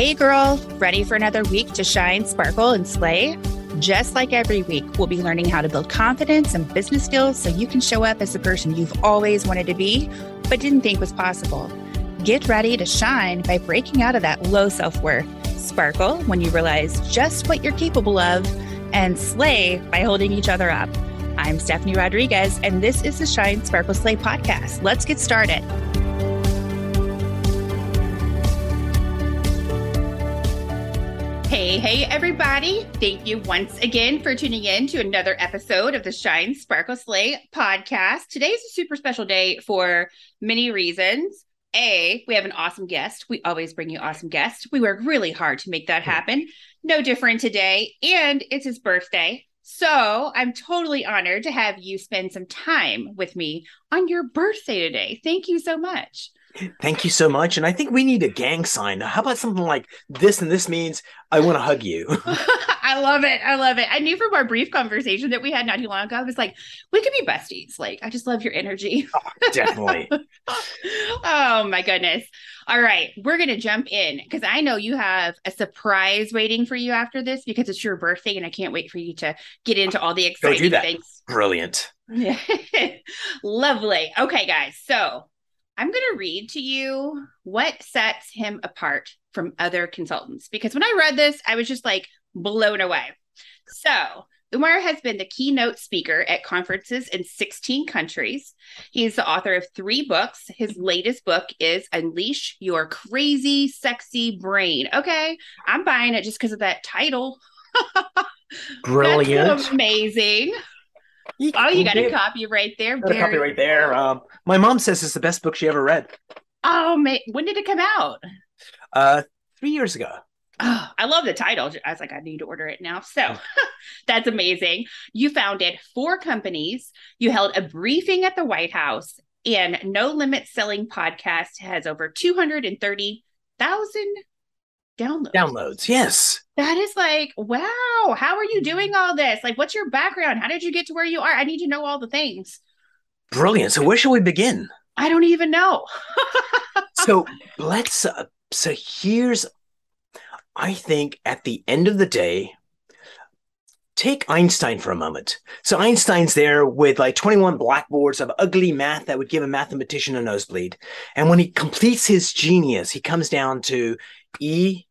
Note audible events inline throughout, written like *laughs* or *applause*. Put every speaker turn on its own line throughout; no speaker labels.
Hey, girl, ready for another week to shine, sparkle, and slay? Just like every week, we'll be learning how to build confidence and business skills so you can show up as the person you've always wanted to be, but didn't think was possible. Get ready to shine by breaking out of that low self worth. Sparkle when you realize just what you're capable of, and slay by holding each other up. I'm Stephanie Rodriguez, and this is the Shine Sparkle Slay podcast. Let's get started. Hey, everybody. Thank you once again for tuning in to another episode of the Shine Sparkle Slay podcast. Today is a super special day for many reasons. A, we have an awesome guest. We always bring you awesome guests. We work really hard to make that happen. No different today. And it's his birthday. So I'm totally honored to have you spend some time with me on your birthday today. Thank you so much.
Thank you so much. And I think we need a gang sign. How about something like this? And this means I want to hug you. *laughs*
I love it. I love it. I knew from our brief conversation that we had not too long ago, I was like, we could be besties. Like, I just love your energy. *laughs*
Oh, definitely. *laughs*
oh, my goodness. All right. We're going to jump in because I know you have a surprise waiting for you after this because it's your birthday and I can't wait for you to get into all the exciting things.
Brilliant.
Lovely. Okay, guys. So I'm going to read to you what sets him apart from other consultants because when I read this, I was just like blown away. So, Umar has been the keynote speaker at conferences in 16 countries. He's the author of three books. His latest book is Unleash Your Crazy, Sexy Brain. Okay, I'm buying it just because of that title. *laughs*
Brilliant.
amazing. You oh, you got a copy right there.
Got a copy right there. Um, my mom says it's the best book she ever read.
Oh, man. when did it come out?
Uh, three years ago.
Oh, I love the title. I was like, I need to order it now. So *laughs* that's amazing. You founded four companies. You held a briefing at the White House, and No Limit Selling Podcast has over 230,000 downloads.
Downloads, yes.
That is like, wow. How are you doing all this? Like, what's your background? How did you get to where you are? I need to know all the things.
Brilliant. So, where should we begin?
I don't even know. *laughs*
so, let's. Uh, so, here's, I think, at the end of the day, take Einstein for a moment. So Einstein's there with like 21 blackboards of ugly math that would give a mathematician a nosebleed. And when he completes his genius, he comes down to E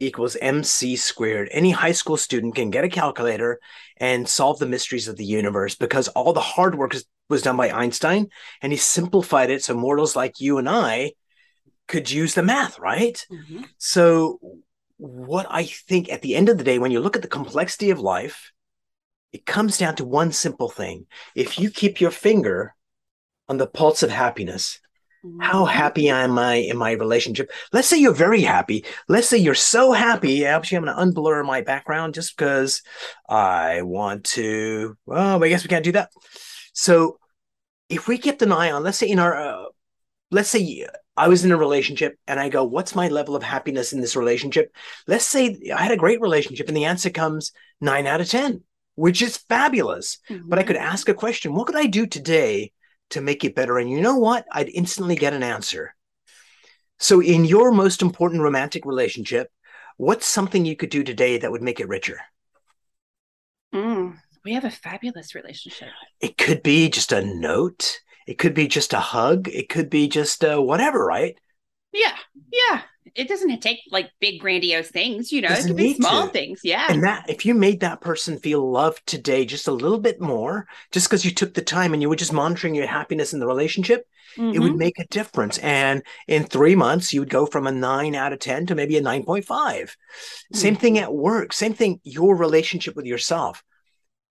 equals mc squared. Any high school student can get a calculator and solve the mysteries of the universe because all the hard work was done by Einstein and he simplified it so mortals like you and I could use the math, right? Mm-hmm. So, what I think at the end of the day, when you look at the complexity of life, it comes down to one simple thing. If you keep your finger on the pulse of happiness, how happy am I in my relationship? Let's say you're very happy. Let's say you're so happy. Actually, I'm going to unblur my background just because I want to. Well, I guess we can't do that. So, if we kept an eye on, let's say in our, uh, let's say I was in a relationship and I go, what's my level of happiness in this relationship? Let's say I had a great relationship and the answer comes nine out of 10, which is fabulous. Mm-hmm. But I could mm-hmm. ask a question what could I do today to make it better? And you know what? I'd instantly get an answer. So, in your most important romantic relationship, what's something you could do today that would make it richer?
Mm, we have a fabulous relationship.
It could be just a note. It could be just a hug. It could be just uh, whatever, right?
Yeah, yeah it doesn't take like big grandiose things, you know, doesn't it can be small to. things. Yeah.
And that if you made that person feel loved today just a little bit more, just because you took the time and you were just monitoring your happiness in the relationship, mm-hmm. it would mm-hmm. make a difference. And in three months, you would go from a nine out of 10 to maybe a 9.5. Mm-hmm. Same thing mm-hmm. at work, same thing, your relationship with yourself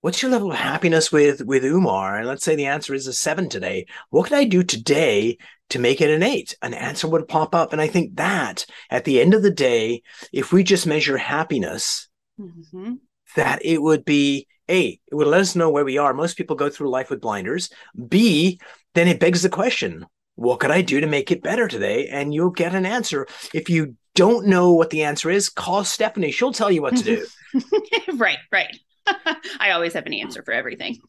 what's your level of happiness with with Umar? And let's say the answer is a seven today. What can I do today to make it an eight? An answer would pop up. And I think that at the end of the day, if we just measure happiness, mm-hmm. that it would be A, it would let us know where we are. Most people go through life with blinders. B, then it begs the question, what could I do to make it better today? And you'll get an answer. If you don't know what the answer is, call Stephanie. She'll tell you what to do. *laughs*
right, right. *laughs* I always have an answer for everything.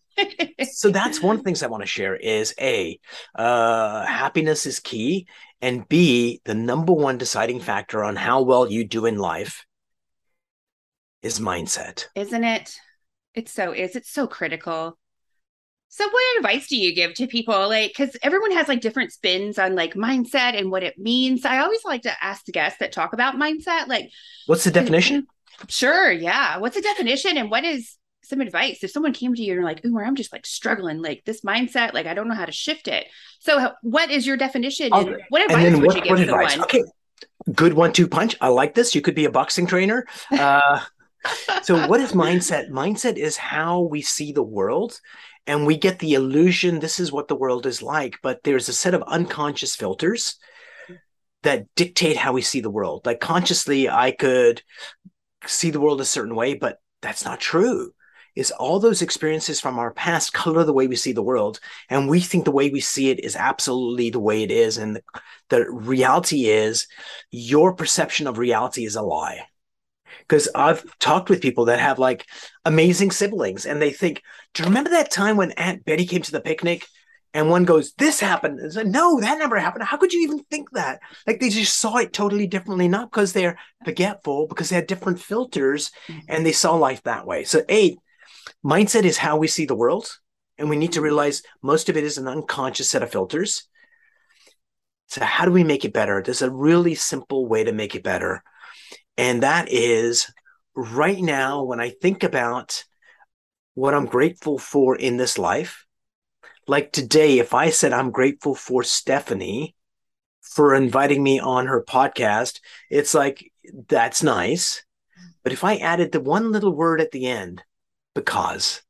so *laughs* that's one of the things I want to share is a uh, happiness is key. And B, the number one deciding factor on how well you do in life is mindset.
Isn't it? It so is. It's so critical. So, what advice do you give to people? Like, because everyone has like different spins on like mindset and what it means. I always like to ask the guests that talk about mindset, like,
what's the definition?
Sure. Yeah. What's the definition and what is some advice if someone came to you and you're like, "Ooh, I'm just like struggling, like this mindset, like I don't know how to shift it." So, what is your definition? And what advice would what, you give someone? Advice?
Okay, good one-two punch. I like this. You could be a boxing trainer. Uh, so, what is mindset? *laughs* Mindset is how we see the world, and we get the illusion this is what the world is like. But there's a set of unconscious filters that dictate how we see the world. Like consciously, I could see the world a certain way, but that's not true. Is all those experiences from our past color the way we see the world and we think the way we see it is absolutely the way it is and the, reality is your perception of reality is a lie. Because i've talked with people that have like amazing siblings and they think do you remember that time when aunt betty came to the picnic and one goes, "This happened." It's like, no, that never happened. How could you even think that? Like they just saw it totally differently, not because they're forgetful, because they had different filters mm-hmm. and they saw life that way. So, eight, mindset is how we see the world. And we need to realize most of it is an unconscious set of filters. So, how do we make it better? There's a really simple way to make it better. And that is right now, when I think about what I'm grateful for in this life, like today, if I said I'm grateful for Stephanie for inviting me on her podcast, it's like, that's nice. But if I added the one little word at the end, because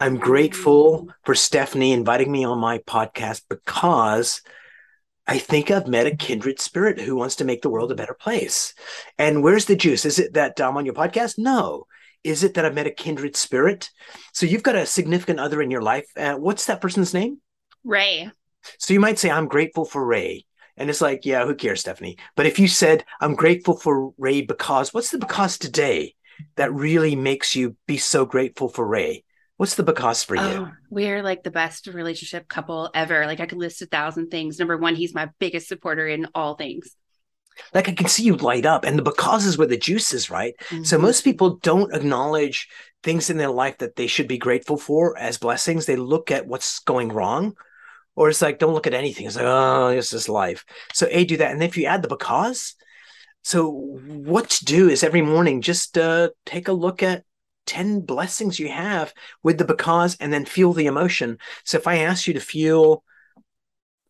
I'm grateful mm. for Stephanie inviting me on my podcast because I think I've met a kindred spirit who wants to make the world a better place. And where's the juice? Is it that I'm on your podcast? No. Is it that I've met a kindred spirit? So you've got a significant other in your life. Uh, what's that person's name?
Ray.
So you might say, I'm grateful for Ray. And it's like, yeah, who cares, Stephanie? But if you said, I'm grateful for Ray because, what's the because today? that really makes you be so grateful for Ray? What's the because for you? Oh,
we're like the best relationship couple ever. Like I could list a thousand things. Number one, he's my biggest supporter in all things.
Like I can see you light up, and the because is where the juice is, right? Mm-hmm. So most people don't acknowledge things in their life that they should be grateful for as blessings. They look at what's going wrong, or it's like don't look at anything. It's like oh, this is life. So a do that, and if you add the because, so, what to do is every morning just uh, take a look at 10 blessings you have with the because and then feel the emotion. So, if I ask you to feel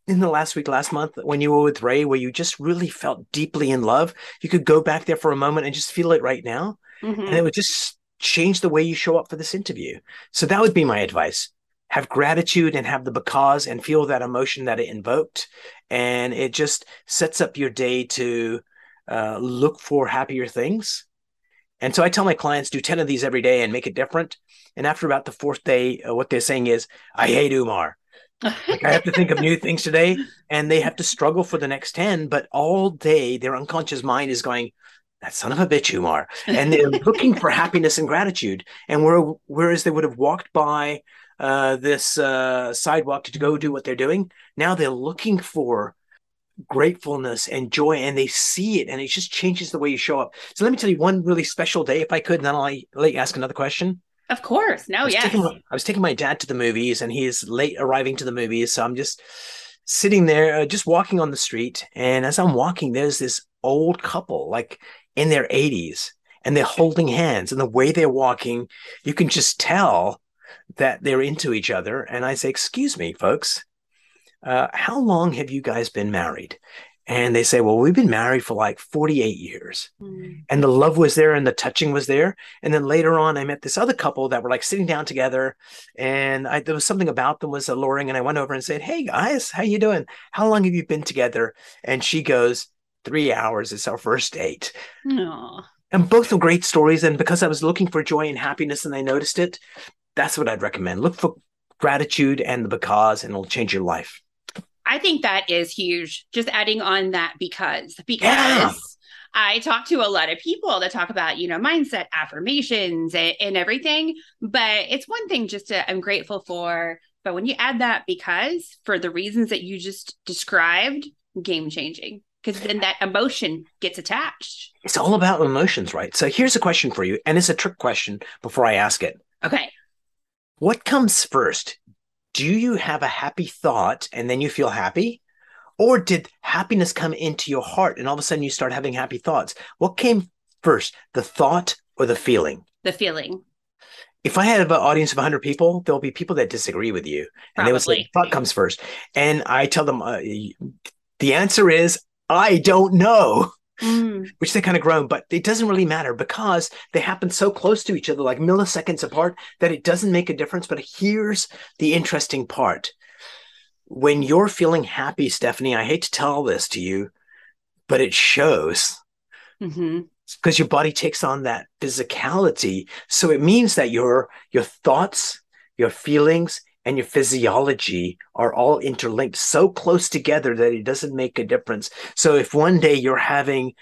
in the last week, last month, when you were with Ray, where you just really felt deeply in love, you could go back there for a moment and just feel it right now. Mm-hmm. And it would just change the way you show up for this interview. So, that would be my advice. Have gratitude and have the because and feel that emotion that it invoked. And it just sets up your day to uh, look for happier things. And so I tell my clients do 10 of these every day and make it different. And after about the fourth day, uh, what they're saying is, I hate Umar. Like I have to think of new things today. And they have to struggle for the next 10, but all day their unconscious mind is going, that son of a bitch, Umar. And they're *laughs* looking for happiness and gratitude. And where, whereas they would have walked by uh, this uh, sidewalk to go do what they're doing, now they're looking for gratefulness and joy and they see it and it just changes the way you show up so let me tell you one really special day if i could and then i'll let you ask another question
of course no yeah
i was taking my dad to the movies and he's late arriving to the movies so i'm just sitting there uh, just walking on the street and as i'm walking there's this old couple like in their 80s and they're holding hands and the way they're walking you can just tell that they're into each other and i say excuse me folks uh, how long have you guys been married? And they say, well, we've been married for like 48 years. Mm. And the love was there and the touching was there. And then later on, I met this other couple that were like sitting down together. And I, there was something about them was alluring. And I went over and said, hey guys, how you doing? How long have you been together? And she goes, three hours. It's our first date. Aww. And both are great stories. And because I was looking for joy and happiness and I noticed it, that's what I'd recommend. Look for gratitude and the because, and it'll change your life.
I think that is huge. Just adding on that because because yeah. I talk to a lot of people that talk about, you know, mindset affirmations and, and, everything. But it's one thing just to, I'm grateful for. But when you add that because for the reasons that you just described, game changing because then that emotion gets attached.
It's all about emotions, right? So here's a question for you, and it's a trick question before I ask it.
Okay.
What comes first? Do you have a happy thought and then you feel happy? Or did happiness come into your heart and all of a sudden you start having happy thoughts? What came first, the thought or the feeling?
The feeling.
If I had an audience of 100 people, there'll be people that disagree with you. And they will say, thought comes first. And I tell them, uh, the answer is, I don't know. *laughs* Mm. Which they kind of groan, but it doesn't really matter because they happen so close to each other, like milliseconds apart, that it doesn't make a difference. But here's the interesting part when you're feeling happy, Stephanie, I hate to tell this to you, but it shows because mm-hmm. your body takes on that physicality. So it means that your your thoughts, your feelings, and your physiology are all interlinked so close together that it doesn't make a difference. So if one day you're having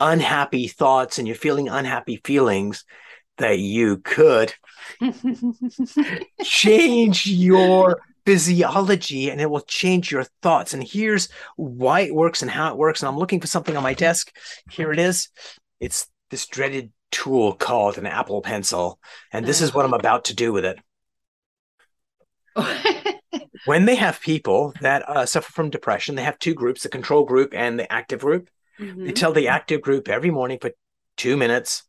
unhappy thoughts and you're feeling unhappy feelings, that you could *laughs* change your physiology and it will change your thoughts. And here's why it works and how it works. And I'm looking for something on my desk. Here it is. It's this dreaded tool called an Apple Pencil. And this is what I'm ah. about to do with it. *laughs* when they have people that uh, suffer from depression, they have two groups the control group and the active group. Mm-hmm. They tell the active group every morning for two minutes,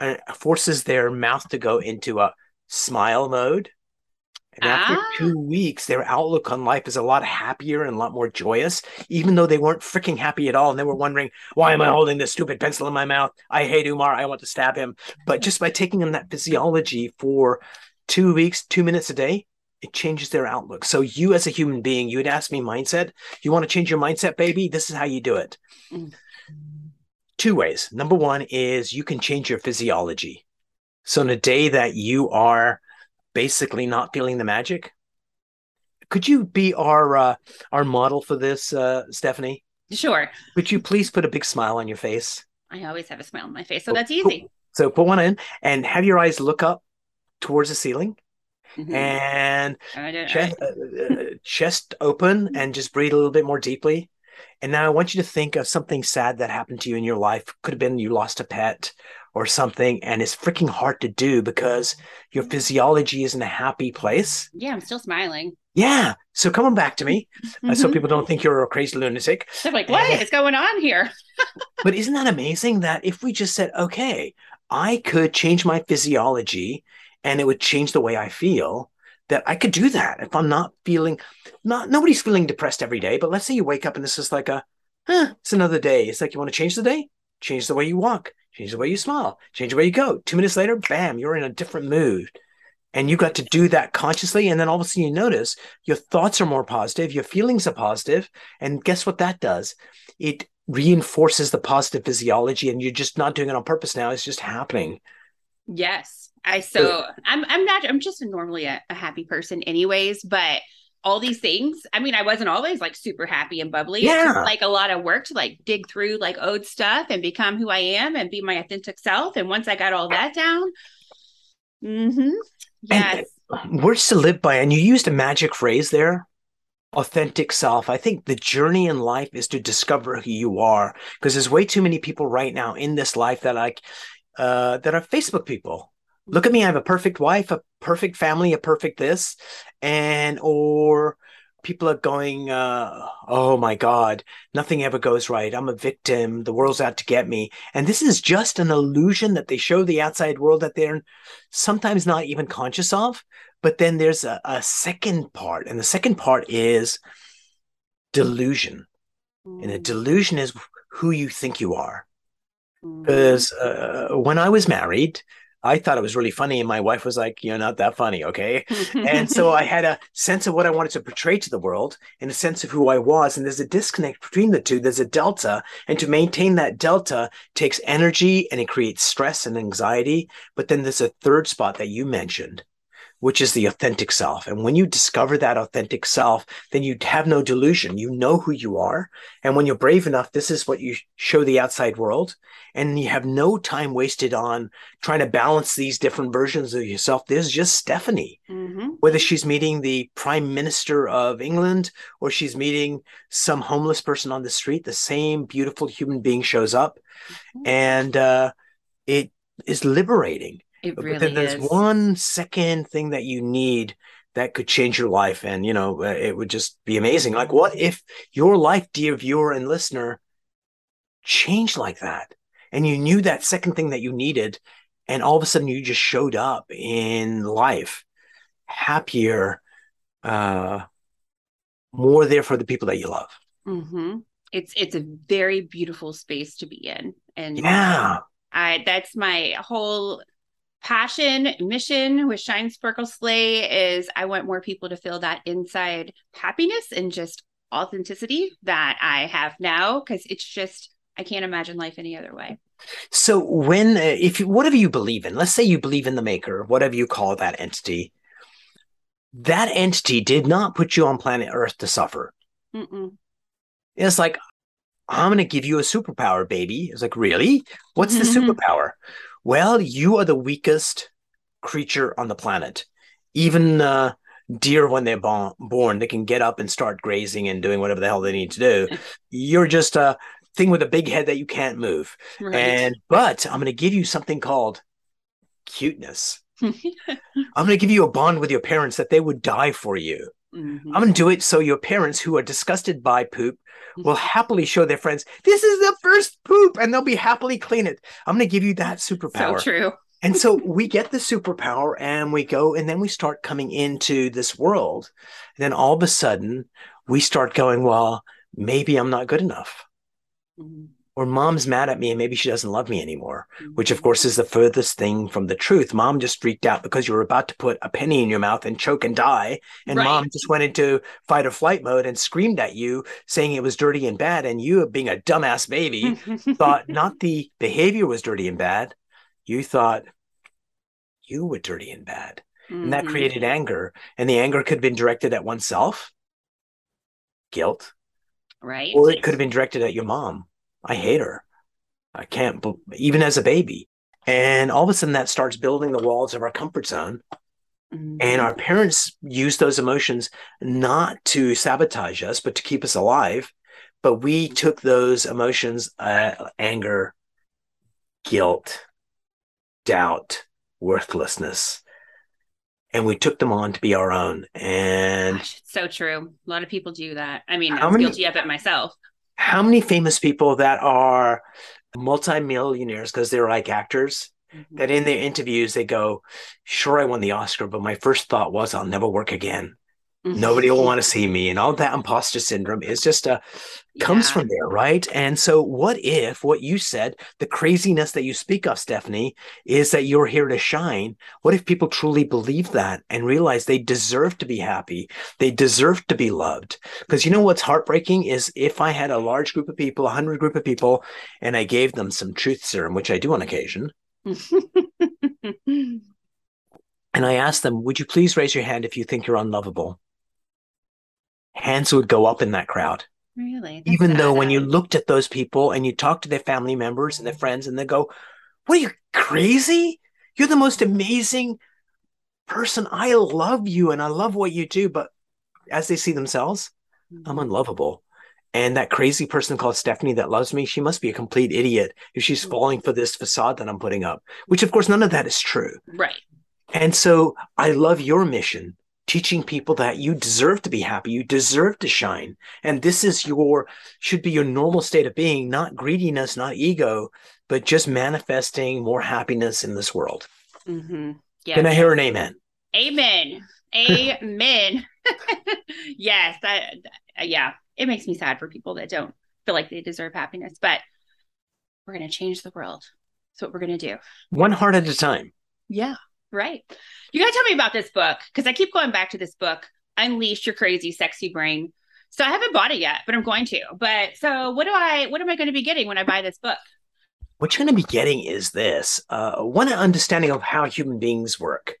and it forces their mouth to go into a smile mode. And after ah. two weeks, their outlook on life is a lot happier and a lot more joyous, even though they weren't freaking happy at all. And they were wondering, why am I holding this stupid pencil in my mouth? I hate Umar. I want to stab him. But just by taking in that physiology for two weeks, two minutes a day, it changes their outlook. So you as a human being, you would ask me mindset. You want to change your mindset, baby? This is how you do it. Mm. Two ways. Number one is you can change your physiology. So in a day that you are basically not feeling the magic, could you be our uh, our model for this, uh, Stephanie?
Sure.
Could you please put a big smile on your face?
I always have a smile on my face, so that's easy.
So put one in and have your eyes look up towards the ceiling. Mm-hmm. And chest, uh, uh, chest open and just breathe a little bit more deeply. And now I want you to think of something sad that happened to you in your life. Could have been you lost a pet or something and it's freaking hard to do because your physiology is in a happy place.
Yeah, I'm still smiling.
Yeah. So come on back to me mm-hmm. uh, so people don't think you're a crazy lunatic. *laughs*
They're like, what is going on here? *laughs*
but isn't that amazing that if we just said, okay, I could change my physiology and it would change the way I feel, that I could do that if I'm not feeling, not nobody's feeling depressed every day, but let's say you wake up and this is like a, huh, it's another day. It's like you want to change the day, change the way you walk, change the way you smile, change the way you go. Two minutes later, bam, you're in a different mood. And you got to do that consciously. And then all of a sudden you notice your thoughts are more positive, your feelings are positive, And guess what that does? It reinforces the positive physiology and you're just not doing it on purpose now. It's just happening.
Yes. I so I'm I'm not I'm just normally a, a happy person anyways, but all these things. I mean, I wasn't always like super happy and bubbly.
Yeah.
like a lot of work to like dig through like old stuff and become who I am and be my authentic self. And once I got all that down, mm-hmm. Yes.
And words to live by. And you used a magic phrase there. Authentic self. I think the journey in life is to discover who you are because there's way too many people right now in this life that like uh, that are Facebook people look at me, I have a perfect wife, a perfect family, a perfect this, and or people are going, uh, oh my God, nothing ever goes right. I'm a victim. The world's out to get me. And this is just an illusion that they show the outside world that they're sometimes not even conscious of. But then there's a, a second part, and the second part is delusion. And a mm. delusion is who you think you are. Because mm. uh, when I was married, I thought it was really funny, and my wife was like, "You're not that funny, okay?" and so I *laughs* had a sense of what I wanted to portray to the world, and a sense of who I was. And there's a disconnect between the two. There's a delta, and to maintain that delta takes energy, and it creates stress and anxiety. But then there's a third spot that you mentioned, which is the authentic self. And when you discover that authentic self, then you have no delusion. You know who you are. And when you're brave enough, this is what you show the outside world. And you have no time wasted on trying to balance these different versions of yourself. There's just Stephanie, mm-hmm. whether she's meeting the prime minister of England or she's meeting some homeless person on the street, the same beautiful human being shows up. Mm-hmm. And uh, it is liberating
it really but then
there's
is.
one second thing that you need that could change your life. And, you know, uh, it would just be amazing. Like, what if your life, dear viewer and listener, changed like that? And you knew that second thing that you needed, and all of a sudden you just showed up in life happier, uh, more there for the people that you love.
Mm-hmm. It's it's a very beautiful space to be in, and
yeah,
I that's my whole passion, mission with Shine Sparkle Slay is I want more people to feel that inside happiness and just authenticity that I have now because it's just I can't imagine life any other way.
So when uh, if whatever you believe in, let's say you believe in the maker, whatever you call that entity, that entity did not put you on planet Earth to suffer. Mm-mm. It's like I'm going to give you a superpower, baby. It's like, really? What's the *laughs* superpower? Well, you are the weakest creature on the planet. Even uh, deer, when they're born, they can get up and start grazing and doing whatever the hell they need to do. *laughs* You're just a thing with a big head that you can't move. Right. And but I'm going to give you something called cuteness. *laughs* I'm going to give you a bond with your parents that they would die for you. Mm-hmm. I'm going to do it so your parents who are disgusted by poop will happily show their friends, this is the first poop, and they'll be happily clean it. I'm going to give you that superpower.
So true.
and so we get the superpower and we go, and then we start coming into this world. And then all of a sudden, we start going, well, maybe I'm not good enough. Mm-hmm or mom's mad at me and maybe she doesn't love me anymore, mm-hmm. which of course is the furthest thing from the truth. Mom just freaked out because you were about to put a penny in your mouth and choke and die. And right. mom just went into fight or flight mode and screamed at you, saying it was dirty and bad. And you, being a dumbass baby, thought *laughs* not the behavior was dirty and bad. You thought you were dirty and bad. Mm-hmm. And that mm-hmm. created anger. And the anger could have been directed at oneself, guilt.
Right.
Or it could have been directed at your mom I hate her. I can't, even as a baby. And all of a sudden, that starts building the walls of our comfort zone. Mm-hmm. And our parents use those emotions not to sabotage us, but to keep us alive. But we took those emotions uh, anger, guilt, doubt, worthlessness and we took them on to be our own. And
Gosh, so true. A lot of people do that. I mean, I'm many, guilty of it myself
how many famous people that are multimillionaires because they're like actors mm-hmm. that in their interviews they go, "Sure, I won the Oscar, but my first thought was I'll never work again." Mm-hmm. Nobody will want to see me. And all that imposter syndrome is just a comes yeah. from there, right? And so what if what you said, the craziness that you speak of, Stephanie, is that you're here to shine? What if people truly believe that and realize they deserve to be happy? They deserve to be loved. Because you know what's heartbreaking is if I had a large group of people, a hundred group of people, and I gave them some truth serum, which I do on occasion. *laughs* and I asked them, would you please raise your hand if you think you're unlovable? Hands would go up in that crowd.
Really?
That's Even though when you looked at those people and you talked to their family members and their friends and they go, What are you crazy? You're the most amazing person. I love you and I love what you do. But as they see themselves, mm-hmm. I'm unlovable. And that crazy person called Stephanie that loves me, she must be a complete idiot if she's mm-hmm. falling for this facade that I'm putting up, which of course none of that is true.
Right.
And so I love your mission teaching people that you deserve to be happy you deserve to shine. And this is your should be your normal state of being not greediness not ego but just manifesting more happiness in this world. Mm-hmm. yeah can i hear an amen?
Amen. Amen. *laughs* Yes that yeah. It makes me sad for people that don't feel like they deserve happiness but we're going to change the world. That's what we're going to do.
One heart at a time.
Yeah Right. You got to tell me about this book because I keep going back to this book, Unleash Your Crazy Sexy Brain. So I haven't bought it yet, but I'm going to. But so what do I what am I going to be getting when I buy this book?
What you're going to be getting is this uh, one understanding of how human beings work.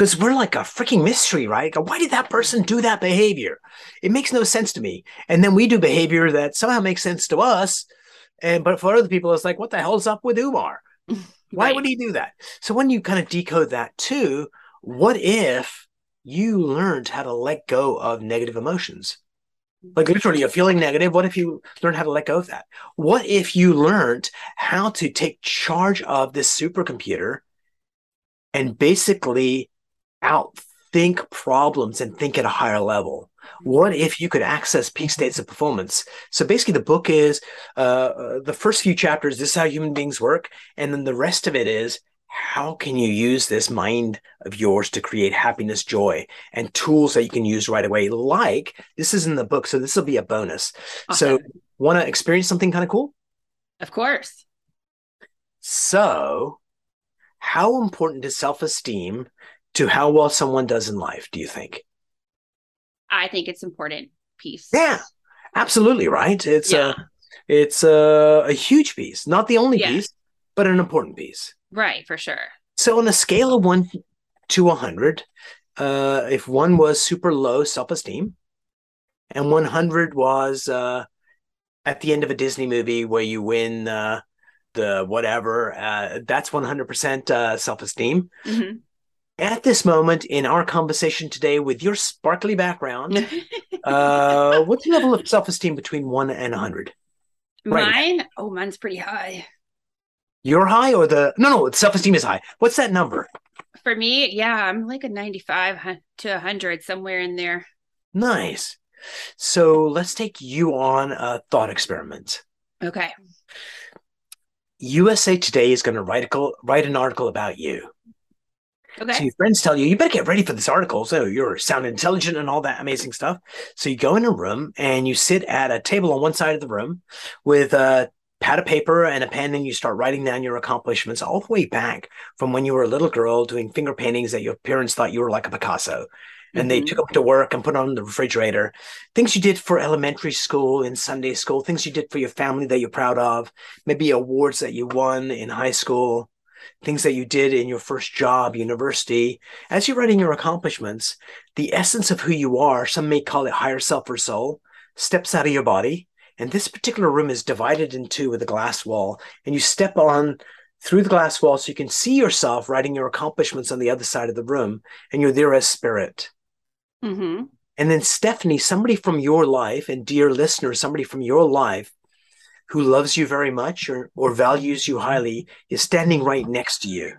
because we're like a freaking mystery, right? Why did that person do that behavior? It makes no sense to me. And then we do behavior that somehow makes sense to us. And but for other people, it's like, what the hell's up with Umar? Why right. would he do that? So when you kind of decode that too, what if you learned how to let go of negative emotions? Like mm-hmm. literally, you're feeling negative. What if you learn how to let go of that? What if you learned how to take charge of this supercomputer and basically outthink problems and think at a higher level? What if you could access peak states of performance? So basically, the book is uh, uh the first few chapters. This is how human beings work, and then the rest of it is how can you use this mind of yours to create happiness, joy, and tools that you can use right away? Like this is in the book, so this will be a bonus. Awesome. So, want to experience something kind of cool?
Of course.
So, how important is self esteem to how well someone does in life, do you think?
I think it's important piece.
Yeah, absolutely right. It's yeah. a it's a, a huge piece, not the only yeah. piece, but an important piece.
Right, for sure.
So on a scale of one to a hundred, uh, if one was super low self-esteem, and one hundred was uh, at the end of a Disney movie where you win uh, the whatever, uh, that's one hundred percent uh, self-esteem. Mm-hmm. At this moment in our conversation today, with your sparkly background, uh, *laughs* what's the level of self-esteem between one and a hundred?
Mine, right. oh, mine's pretty high.
You're high or the no no self esteem is high. What's that number?
For me, yeah, I'm like a 95 to 100 somewhere in there.
Nice. So let's take you on a thought experiment.
Okay.
USA Today is going to write a, write an article about you. Okay. So your friends tell you, you better get ready for this article. So you're sound intelligent and all that amazing stuff. So you go in a room and you sit at a table on one side of the room with a pad of paper and a pen and you start writing down your accomplishments all the way back from when you were a little girl doing finger paintings that your parents thought you were like a Picasso. And mm-hmm. they took them to work and put on the refrigerator. Things you did for elementary school and Sunday school, things you did for your family that you're proud of, maybe awards that you won in high school, things that you did in your first job, university. As you're writing your accomplishments, the essence of who you are, some may call it higher self or soul, steps out of your body and this particular room is divided in two with a glass wall. And you step on through the glass wall so you can see yourself writing your accomplishments on the other side of the room. And you're there as spirit. Mm-hmm. And then Stephanie, somebody from your life, and dear listener, somebody from your life who loves you very much or, or values you highly is standing right next to you.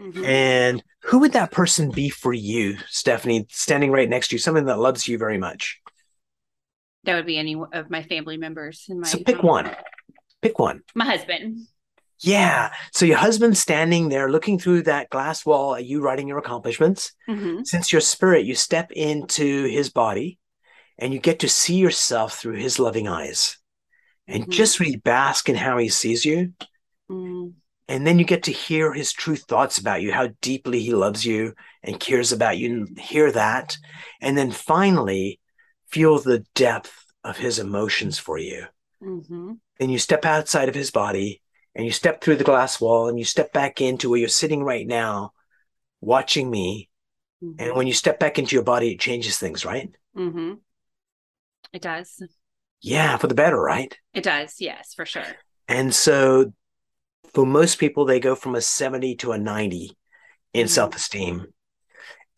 Mm-hmm. And who would that person be for you, Stephanie, standing right next to you, someone that loves you very much?
That would be any of my family members. In my
so pick one. Pick one.
My husband.
Yeah. So your husband's standing there looking through that glass wall at you writing your accomplishments. Mm-hmm. Since your spirit, you step into his body and you get to see yourself through his loving eyes and mm-hmm. just really bask in how he sees you. Mm-hmm. And then you get to hear his true thoughts about you, how deeply he loves you and cares about you, and hear that. And then finally, feel the depth of his emotions for you. Mm-hmm. And you step outside of his body and you step through the glass wall and you step back into where you're sitting right now, watching me. Mm-hmm. And when you step back into your body, it changes things, right?
Mm-hmm. It does.
Yeah, for the better, right?
It does. Yes, for sure.
And so for most people, they go from a 70 to a 90 in mm-hmm. self esteem.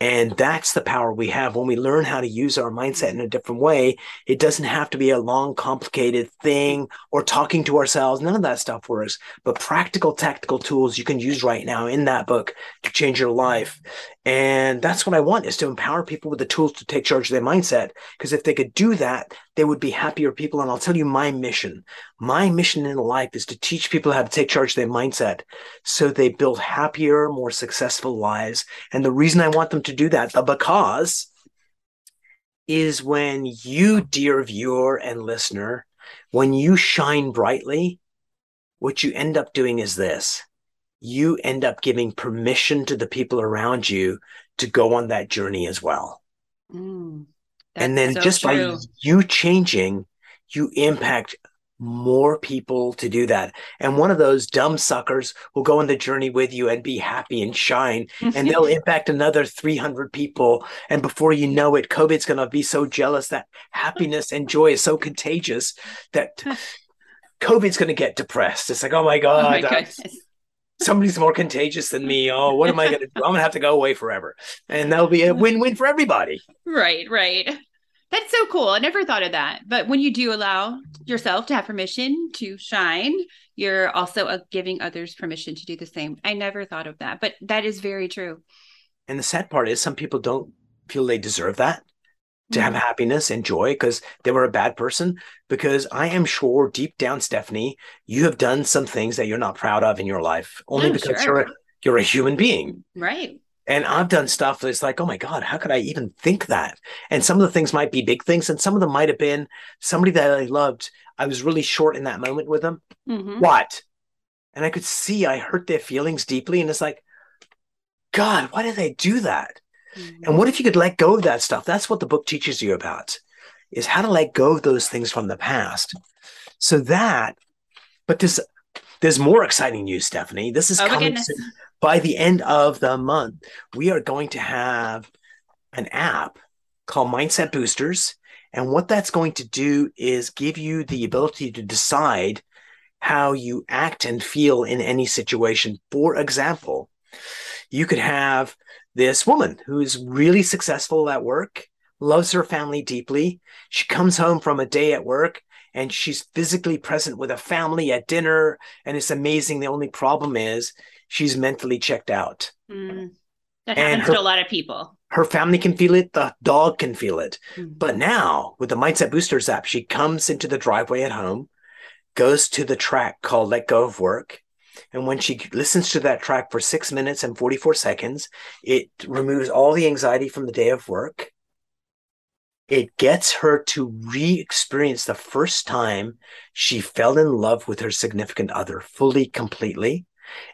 And that's the power we have when we learn how to use our mindset in a different way. It doesn't have to be a long, complicated thing or talking to ourselves. None of that stuff works. But practical, tactical tools you can use right now in that book to change your life. And that's what I want is to empower people with the tools to take charge of their mindset. Because if they could do that, they would be happier people. And I'll tell you my mission. My mission in life is to teach people how to take charge of their mindset so they build happier, more successful lives. And the reason I want them to do that, the because is when you, dear viewer and listener, when you shine brightly, what you end up doing is this you end up giving permission to the people around you to go on that journey as well. Mm, and then so just true. by you changing, you impact more people to do that. And one of those dumb suckers will go on the journey with you and be happy and shine, and they'll *laughs* impact another 300 people. And before you know it, COVID's going to be so jealous that happiness and joy is so contagious that *laughs* COVID's going to get depressed. It's like, oh my God. Oh my uh, somebody's more contagious than me. Oh, what am I going to do? I'm going to have to go away forever. And that'll be a win win for everybody.
Right, right. That's so cool. I never thought of that. But when you do allow yourself to have permission to shine, you're also uh, giving others permission to do the same. I never thought of that, but that is very true.
And the sad part is, some people don't feel they deserve that to have mm-hmm. happiness and joy because they were a bad person. Because I am sure deep down, Stephanie, you have done some things that you're not proud of in your life, only because sure. you're a, you're a human being.
Right.
And I've done stuff that's like, oh my God, how could I even think that? And some of the things might be big things, and some of them might have been somebody that I loved. I was really short in that moment with them. Mm-hmm. What? And I could see I hurt their feelings deeply. And it's like, God, why did they do that? Mm-hmm. And what if you could let go of that stuff? That's what the book teaches you about is how to let go of those things from the past. So that, but this there's more exciting news, Stephanie. This is oh coming soon by the end of the month, we are going to have an app called Mindset Boosters. And what that's going to do is give you the ability to decide how you act and feel in any situation. For example, you could have this woman who's really successful at work, loves her family deeply. She comes home from a day at work and she's physically present with a family at dinner. And it's amazing. The only problem is she's mentally checked out.
Mm. That happens her, to a lot of people.
Her family can feel it, the dog can feel it. Mm. But now with the Mindset Boosters app, she comes into the driveway at home, goes to the track called Let Go of Work. And when she listens to that track for six minutes and 44 seconds, it removes all the anxiety from the day of work. It gets her to re experience the first time she fell in love with her significant other fully, completely.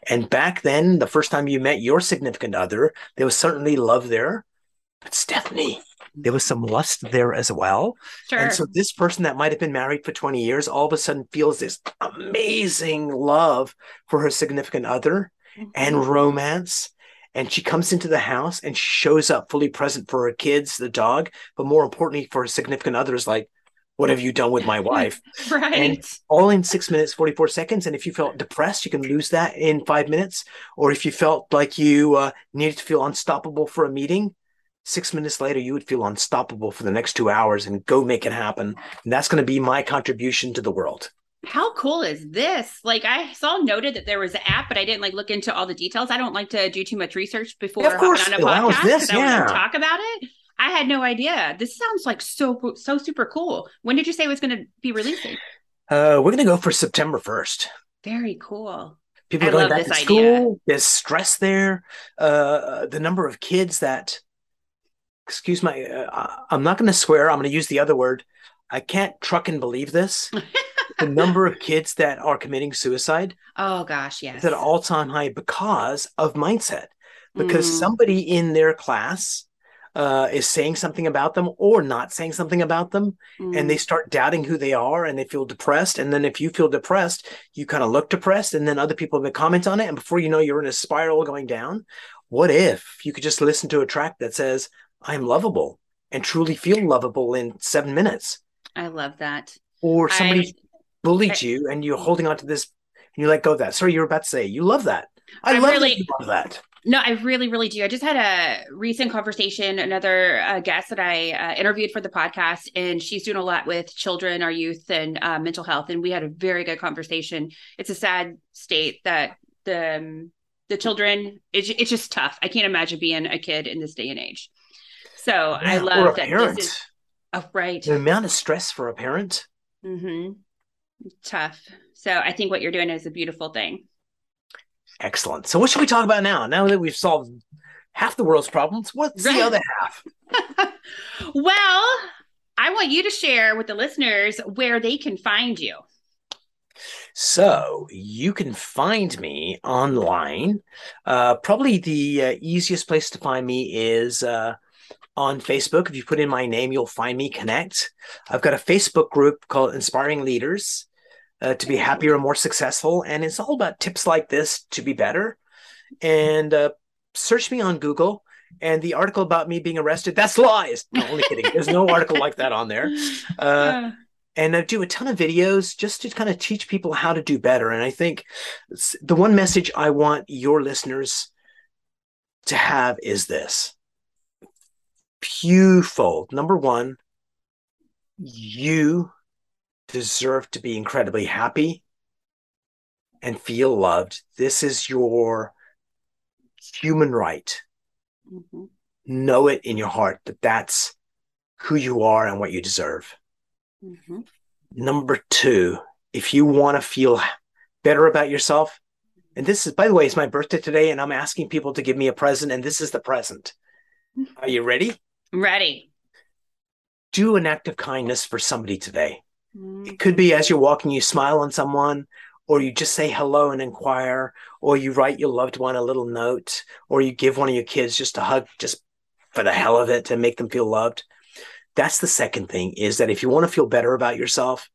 And back then, the first time you met your significant other, there was certainly love there. But Stephanie, there was some lust there as well. Sure. And so this person that might have been married for 20 years all of a sudden feels this amazing love for her significant other mm-hmm. and romance. And she comes into the house and shows up fully present for her kids, the dog, but more importantly for her significant other is like, what have you done with my *laughs* wife?
right.
And all in six minutes, 44 seconds. And if you felt depressed, you can lose that in five minutes. Or if you felt like you uh, needed to feel unstoppable for a meeting, six minutes later, you would feel unstoppable for the next two hours and go make it happen. And that's going to be my contribution to the world.
How cool is this? Like I saw noted that there was an app, but I didn't like look into all the details. I don't like to do too much research before yeah, hopping on a podcast. This, yeah. talk about it. I had no idea. This sounds like so so super cool. When did you say it was going to be releasing?
Uh, we're going to go for September first.
Very cool.
People are going back to school. There's stress there. Uh, the number of kids that, excuse my, uh, I'm not going to swear. I'm going to use the other word. I can't truck and believe this. *laughs* the number of kids that are committing suicide.
Oh gosh, yes.
Is at an all-time high because of mindset. Because mm. somebody in their class uh, is saying something about them or not saying something about them, mm. and they mm. start doubting who they are and they feel depressed. And then if you feel depressed, you kind of look depressed, and then other people have comment on it, and before you know, you're in a spiral going down. What if you could just listen to a track that says, "I'm lovable," and truly feel lovable in seven minutes?
I love that.
Or somebody I, bullied I, you, and you're holding on to this, and you let go of that. Sorry, you're about to say you love that. I, I love really, that love that.
No, I really, really do. I just had a recent conversation, another uh, guest that I uh, interviewed for the podcast, and she's doing a lot with children, our youth, and uh, mental health. And we had a very good conversation. It's a sad state that the um, the children. It's, it's just tough. I can't imagine being a kid in this day and age. So yeah, I love that parent. this is oh, right.
The amount of stress for a parent.
Mm-hmm. Tough. So I think what you're doing is a beautiful thing.
Excellent. So, what should we talk about now? Now that we've solved half the world's problems, what's right. the other half? *laughs*
well, I want you to share with the listeners where they can find you.
So you can find me online. Uh, probably the uh, easiest place to find me is uh, on Facebook. If you put in my name, you'll find me. Connect. I've got a Facebook group called Inspiring Leaders. Uh, to be happier and more successful. And it's all about tips like this to be better. And uh, search me on Google. And the article about me being arrested, that's lies. No, only kidding. There's no article like that on there. *laughs* Uh, and I do a ton of videos just to kind of teach people how to do better. And I think the one message I want your listeners to have is this fewfold. Number one, you deserve to be incredibly happy and feel loved. This is your human right. Mm-hmm. Know it in your heart that that's who you are and what you deserve. Mm-hmm. Number two, if you want to feel better about yourself, and this is, by the way, it's my birthday today, and I'm asking people to give me a present, and this is the present. Are you ready?
Ready.
Do an act of kindness for somebody today. Mm-hmm. It could be as you're walking, you smile on someone, or you just say hello and inquire, or you write your loved one a little note, or you give one of your kids just a hug just for the hell of it to make them feel loved. That's the second thing is that if you want to feel better about yourself,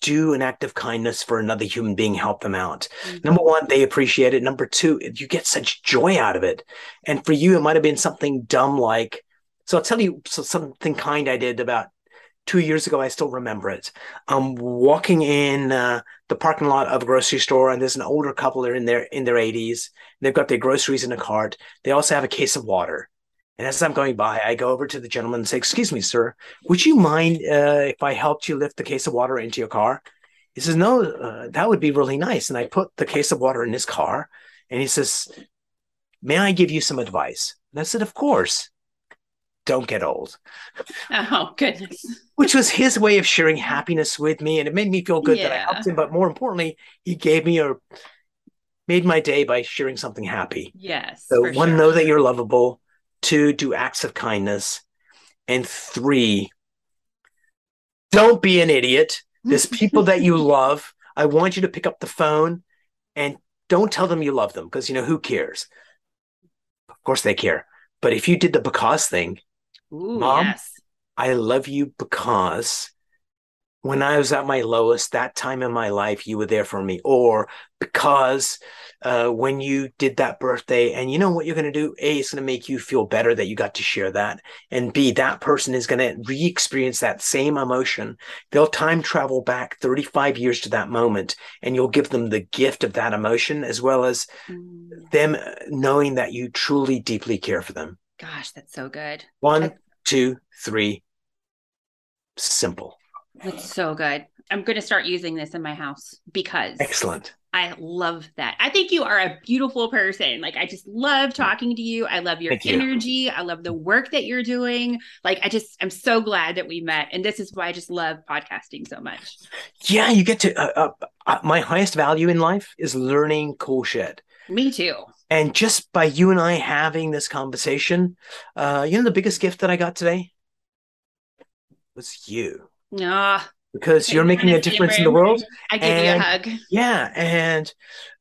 do an act of kindness for another human being, help them out. Mm-hmm. Number one, they appreciate it. Number two, you get such joy out of it. And for you, it might have been something dumb like, so I'll tell you so something kind I did about two years ago. I still remember it. I'm walking in uh, the parking lot of a grocery store, and there's an older couple. They're in their in their 80s. They've got their groceries in a cart. They also have a case of water. And as I'm going by, I go over to the gentleman and say, Excuse me, sir, would you mind uh, if I helped you lift the case of water into your car? He says, No, uh, that would be really nice. And I put the case of water in his car. And he says, May I give you some advice? And I said, Of course. Don't get old.
Oh, goodness.
Which was his way of sharing happiness with me. And it made me feel good yeah. that I helped him. But more importantly, he gave me a made my day by sharing something happy.
Yes.
So one, sure. know that you're lovable Two, do acts of kindness. And three, don't be an idiot. There's people that you *laughs* love. I want you to pick up the phone and don't tell them you love them because, you know, who cares? Of course they care. But if you did the because thing,
Ooh, mom, yes.
I love you because when I was at my lowest, that time in my life, you were there for me. Or because uh, when you did that birthday, and you know what you're going to do? A, it's going to make you feel better that you got to share that. And B, that person is going to re experience that same emotion. They'll time travel back 35 years to that moment, and you'll give them the gift of that emotion as well as mm. them knowing that you truly, deeply care for them.
Gosh, that's so good.
One, two, three. Simple.
That's so good. I'm going to start using this in my house because
excellent.
I love that. I think you are a beautiful person. Like I just love talking to you. I love your Thank energy. You. I love the work that you're doing. Like I just I'm so glad that we met and this is why I just love podcasting so much.
Yeah, you get to uh, uh, uh, my highest value in life is learning cool shit.
Me too.
And just by you and I having this conversation, uh, you know the biggest gift that I got today was you.
Ah,
because you're making a difference in the world.
I give and, you a hug.
Yeah, and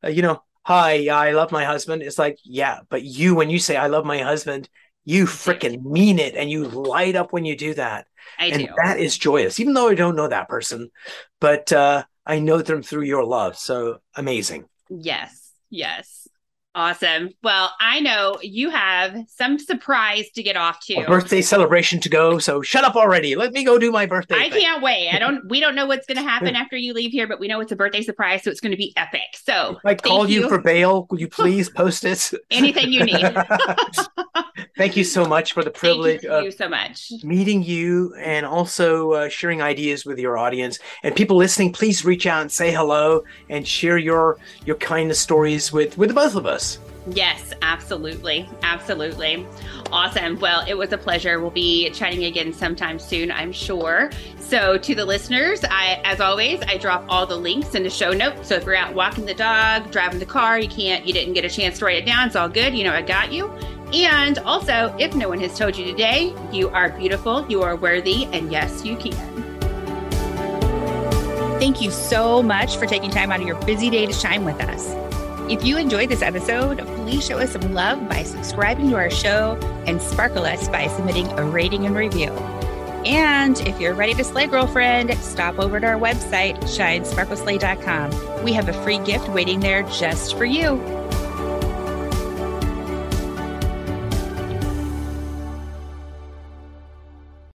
uh, you know, hi, I love my husband. It's like, yeah, but you, when you say I love my husband, you freaking mean it, and you light up when you do that.
I
and
do.
that is joyous, even though I don't know that person, but uh, I know them through your love. So amazing.
Yes, yes. Awesome. Well, I know you have some surprise to get off to.
A birthday celebration to go. So shut up already. Let me go do my birthday.
I thing. can't wait. I don't we don't know what's gonna happen *laughs* after you leave here, but we know it's a birthday surprise, so it's gonna be epic. So
I call you. you for bail. Will you *laughs* please post it?
Anything you need. *laughs*
thank you so much for the privilege
thank you, of so much
meeting you and also uh, sharing ideas with your audience. And people listening, please reach out and say hello and share your your kindness stories with with both of us.
Yes, absolutely. Absolutely. Awesome. Well, it was a pleasure. We'll be chatting again sometime soon, I'm sure. So, to the listeners, I as always, I drop all the links in the show notes. So, if you're out walking the dog, driving the car, you can't you didn't get a chance to write it down, it's all good. You know, I got you. And also, if no one has told you today, you are beautiful, you are worthy, and yes, you can. Thank you so much for taking time out of your busy day to shine with us. If you enjoyed this episode, please show us some love by subscribing to our show and sparkle us by submitting a rating and review. And if you're ready to slay, girlfriend, stop over to our website, shinesparkleslay.com. We have a free gift waiting there just for you.